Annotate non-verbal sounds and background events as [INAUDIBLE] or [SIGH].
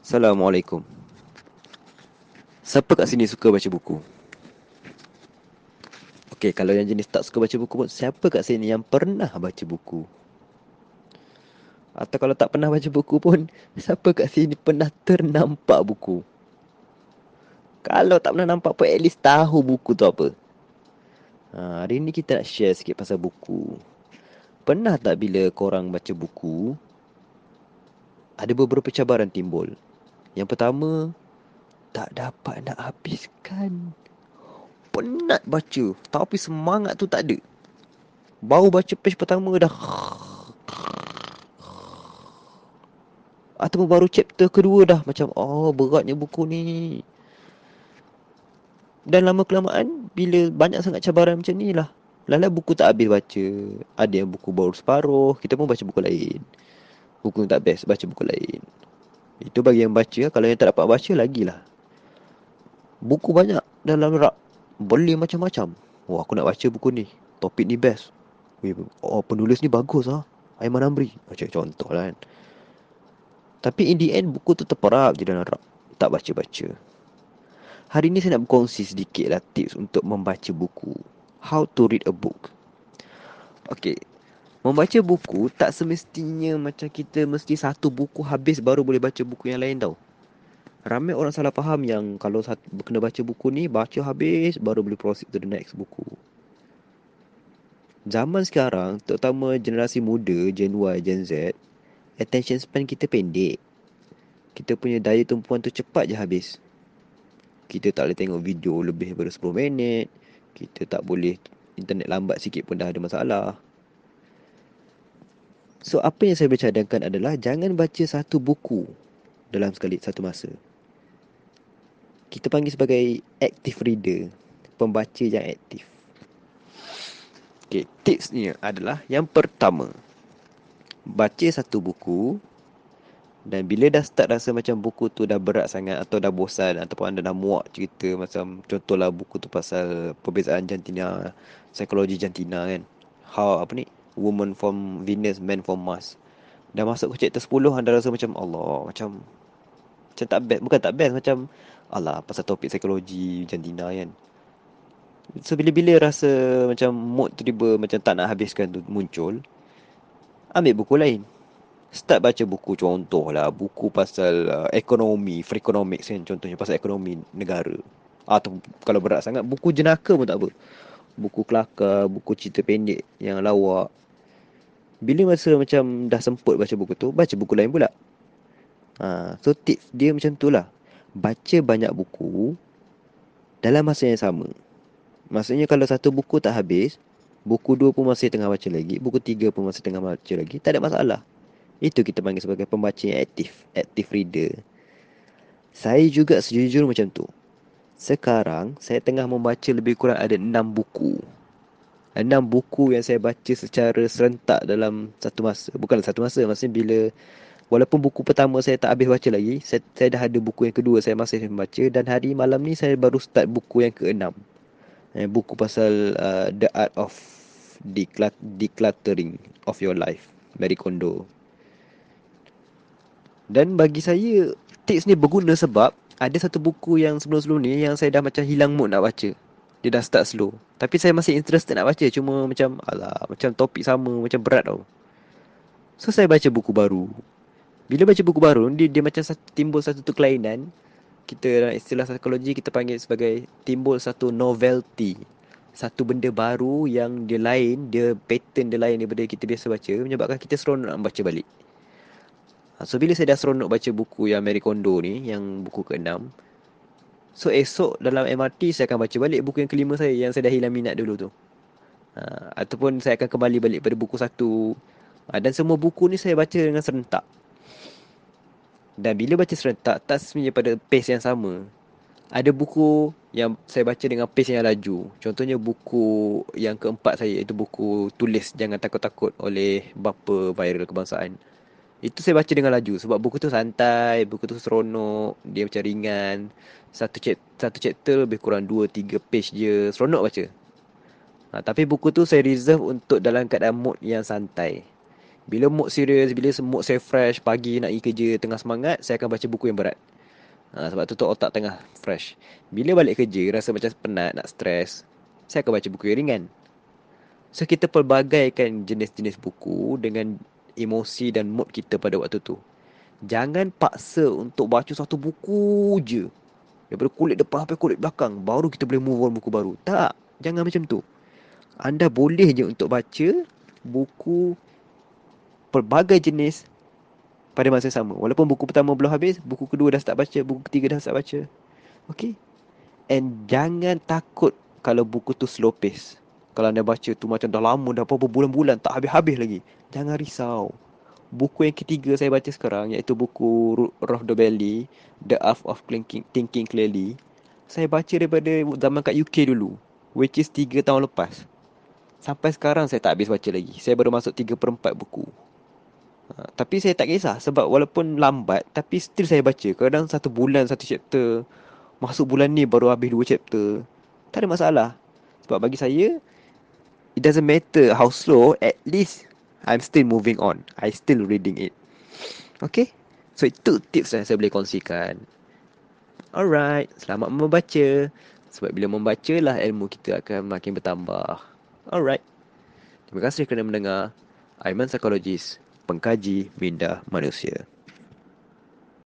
Assalamualaikum. Siapa kat sini suka baca buku? Okey, kalau yang jenis tak suka baca buku pun, siapa kat sini yang pernah baca buku? Atau kalau tak pernah baca buku pun, [LAUGHS] siapa kat sini pernah ternampak buku? Kalau tak pernah nampak pun, at least tahu buku tu apa. Ha, hari ni kita nak share sikit pasal buku. Pernah tak bila korang baca buku, ada beberapa cabaran timbul. Yang pertama, tak dapat nak habiskan. Penat baca, tapi semangat tu tak ada. Baru baca page pertama dah. Ataupun baru chapter kedua dah Macam oh beratnya buku ni. Dan lama kelamaan Bila banyak sangat cabaran macam ni lah Lala buku tak habis baca. Ada yang buku baru separuh Kita pun baca buku lain. Buku tak best baca buku lain Itu bagi yang baca Kalau yang tak dapat baca lagi lah Buku banyak dalam rak. Boleh macam-macam. Wah aku nak baca buku ni. Topik ni best. Oh penulis ni bagus lah Aiman Amri. Macam contoh lah kan. Tapi in the end buku tu terperap je dalam rak. Tak baca-baca. Hari ni saya nak berkongsi sedikit lah tips untuk membaca buku. How to read a book. Okay Membaca buku tak semestinya macam kita mesti satu buku habis baru boleh baca buku yang lain tau Ramai orang salah faham yang kalau satu, kena baca buku ni, baca habis baru boleh proceed to the next buku. Zaman sekarang, terutama generasi muda, Gen Y, Gen Z, attention span kita pendek. Kita punya daya tumpuan tu cepat je habis. Kita tak boleh tengok video lebih daripada 10 minit. Kita tak boleh internet lambat sikit pun dah ada masalah. So, apa yang saya bercadangkan adalah jangan baca satu buku dalam sekali satu masa kita panggil sebagai active reader, pembaca yang aktif. Okay, tips ni adalah yang pertama, baca satu buku dan bila dah start rasa macam buku tu dah berat sangat atau dah bosan ataupun anda dah muak cerita macam contohlah buku tu pasal perbezaan jantina, psikologi jantina kan. How apa ni? Woman from Venus, Man from Mars. Dah masuk ke chapter 10 anda rasa macam Allah, macam macam tak best, bukan tak best macam Alah pasal topik psikologi jantina kan. So bila-bila rasa macam mood tiba macam tak nak habiskan tu muncul Ambil buku lain. Start baca buku contoh lah Buku pasal uh, ekonomi, freakonomics kan Contohnya pasal ekonomi negara. Atau kalau berat sangat buku jenaka pun tak apa Buku kelakar, buku cerita pendek yang lawak Bila masa macam dah semput baca buku tu Baca buku lain pula ha, So tips dia macam tu lah baca banyak buku dalam masa yang sama. Maksudnya kalau satu buku tak habis, buku dua pun masih tengah baca lagi, buku tiga pun masih tengah baca lagi, tak ada masalah. Itu kita panggil sebagai pembaca yang aktif, active reader. Saya juga sejujur macam tu. Sekarang, saya tengah membaca lebih kurang ada enam buku. Enam buku yang saya baca secara serentak dalam satu masa. Bukanlah satu masa, maksudnya bila Walaupun buku pertama saya tak habis baca lagi, saya, saya dah ada buku yang kedua saya masih membaca dan hari malam ni saya baru start buku yang keenam. Eh, buku pasal uh, The Art of Decluttering of Your Life, Marie Kondo. Dan bagi saya, tips ni berguna sebab ada satu buku yang sebelum-sebelum ni yang saya dah macam hilang mood nak baca. Dia dah start slow. Tapi saya masih interested nak baca. Cuma macam, alah, macam topik sama, macam berat tau. So, saya baca buku baru. Bila baca buku baru dia, dia macam timbul satu tu kelainan Kita dalam istilah psikologi kita panggil sebagai Timbul satu novelty Satu benda baru yang dia lain Dia pattern dia lain daripada kita biasa baca Menyebabkan kita seronok nak baca balik So bila saya dah seronok baca buku yang Mary Kondo ni Yang buku ke-6 So esok dalam MRT saya akan baca balik buku yang kelima saya Yang saya dah hilang minat dulu tu ha, Ataupun saya akan kembali balik pada buku satu ha, Dan semua buku ni saya baca dengan serentak dan bila baca serentak, tak sebenarnya pada pace yang sama. Ada buku yang saya baca dengan pace yang laju. Contohnya buku yang keempat saya, itu buku tulis Jangan Takut-Takut oleh Bapa Viral Kebangsaan. Itu saya baca dengan laju sebab buku tu santai, buku tu seronok, dia macam ringan. Satu chapter, satu chapter lebih kurang 2-3 page je, seronok baca. Ha, tapi buku tu saya reserve untuk dalam keadaan mood yang santai. Bila mood serius, bila mood saya fresh, pagi nak pergi kerja, tengah semangat, saya akan baca buku yang berat. Ha, sebab tu, tu otak tengah fresh. Bila balik kerja, rasa macam penat, nak stres, saya akan baca buku yang ringan. So, kita pelbagaikan jenis-jenis buku dengan emosi dan mood kita pada waktu tu. Jangan paksa untuk baca satu buku je. Daripada kulit depan sampai kulit belakang. Baru kita boleh move on buku baru. Tak. Jangan macam tu. Anda boleh je untuk baca buku pelbagai jenis pada masa sama. Walaupun buku pertama belum habis, buku kedua dah start baca, buku ketiga dah start baca. Okay? And jangan takut kalau buku tu slow pace. Kalau anda baca tu macam dah lama, dah beberapa bulan-bulan, tak habis-habis lagi. Jangan risau. Buku yang ketiga saya baca sekarang, iaitu buku Roh the Belly, The Art of Thinking, Clearly. Saya baca daripada zaman kat UK dulu. Which is tiga tahun lepas. Sampai sekarang saya tak habis baca lagi. Saya baru masuk tiga per empat buku. Ha, tapi saya tak kisah sebab walaupun lambat tapi still saya baca. Kadang satu bulan satu chapter. Masuk bulan ni baru habis dua chapter. Tak ada masalah. Sebab bagi saya it doesn't matter how slow at least I'm still moving on. I still reading it. Okay? So itu tips yang saya boleh kongsikan. Alright, selamat membaca. Sebab bila membaca lah ilmu kita akan makin bertambah. Alright. Terima kasih kerana mendengar. Aiman Psikologis pengkaji minda manusia.